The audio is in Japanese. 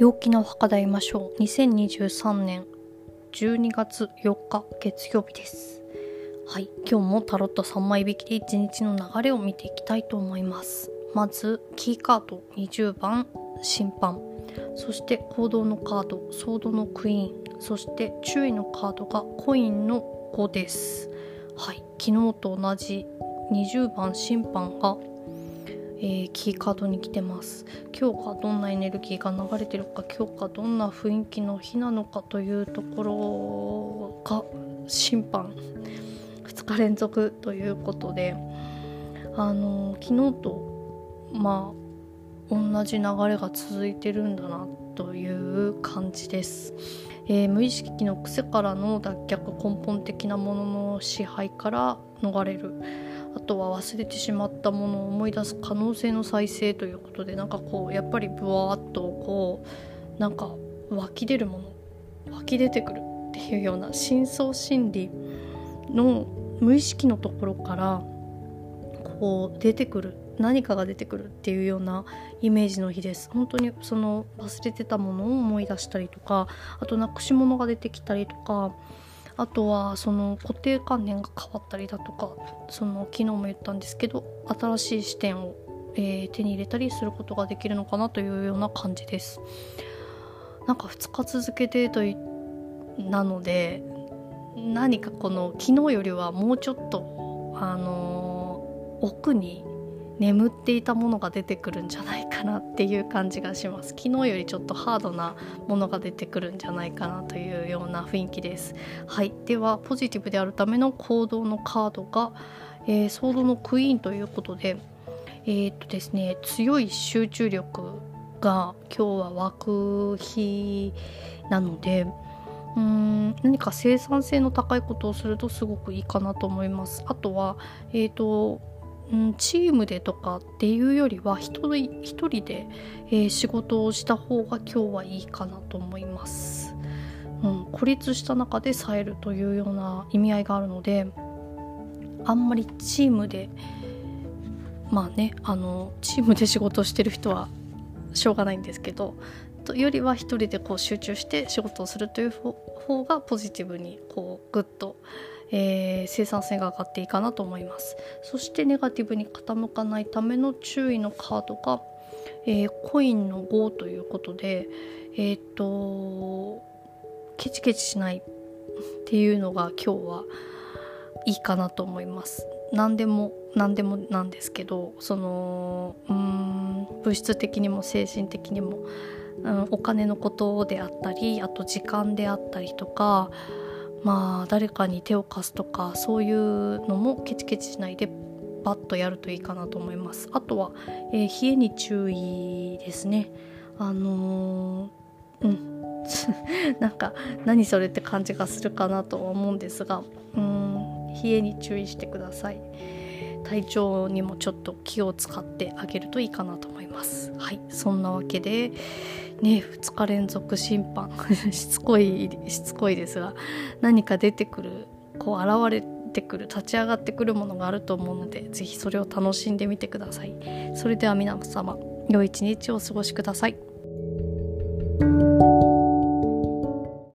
陽気なお墓で会いましょう。2023年12月4日月曜日です。はい今日もタロット3枚引きで1日の流れを見ていきたいと思います。まずキーカード20番審判。そして行動のカードソードのクイーン。そして注意のカードがコインの5です。はい昨日と同じ20番審判がえー、キーカードに来てます。今日がどんなエネルギーが流れてるか今日がどんな雰囲気の日なのかというところが審判2日連続ということであの昨日とまあ同じ流れが続いてるんだなという感じです、えー、無意識の癖からの脱却根本的なものの支配から逃れる。あとは忘れてしまったものを思い出す可能性の再生ということでなんかこうやっぱりブワーッとこうなんか湧き出るもの湧き出てくるっていうような深層心理の無意識のところからこう出てくる何かが出てくるっていうようなイメージの日です。本当にその忘れてたものを思い出したりとかあとなくし物が出てきたりとかあとはその固定観念が変わったりだとかその昨日も言ったんですけど新しい視点を、えー、手に入れたりすることができるのかなというような感じです。なんか2日続けてとなので何かこの昨日よりはもうちょっとあのー、奥に眠っていたものが出てくるんじゃないかなっていう感じがします。昨日よりちょっとハードなものが出てくるんじゃないかなというような雰囲気です。はい。ではポジティブであるための行動のカードが、えー、ソードのクイーンということでえー、っとですね強い集中力が今日は湧く日なのでうん何か生産性の高いことをするとすごくいいかなと思います。あとは、えーとうん、チームでとかっていうよりは一人一人で、えー、仕事をした方が今日はいいかなと思います。うん、孤立した中で冴えるというような意味合いがあるのであんまりチームでまあねあのチームで仕事してる人はしょうがないんですけどとよりは一人でこう集中して仕事をするという方がポジティブにこうグッとえー、生産性が上がっていいかなと思います。そしてネガティブに傾かないための注意のカードが、えー、コインの5ということでえっ、とケチケチしないっていうのが今日はいいかなと思います。何でも何でもなんですけどそのうん物質的にも精神的にも、お金のことであったりあと時間であったりとかまあ誰かに手を貸すとかそういうのもケチケチしないでバッとやるといいかなと思います。あとは、えー、冷えに注意ですね。あのー、うん。なんか何それって感じがするかなとは思うんですがうん。冷えに注意してください。体調にもちょっと気を使ってあげるといいかなと思います。はい。そんなわけでね2日連続審判。しつこいしつこいですが何か出てくるこう現れてくる立ち上がってくるものがあると思うので是非それを楽しんでみてください。それでは皆様良い一日をお過ごしください。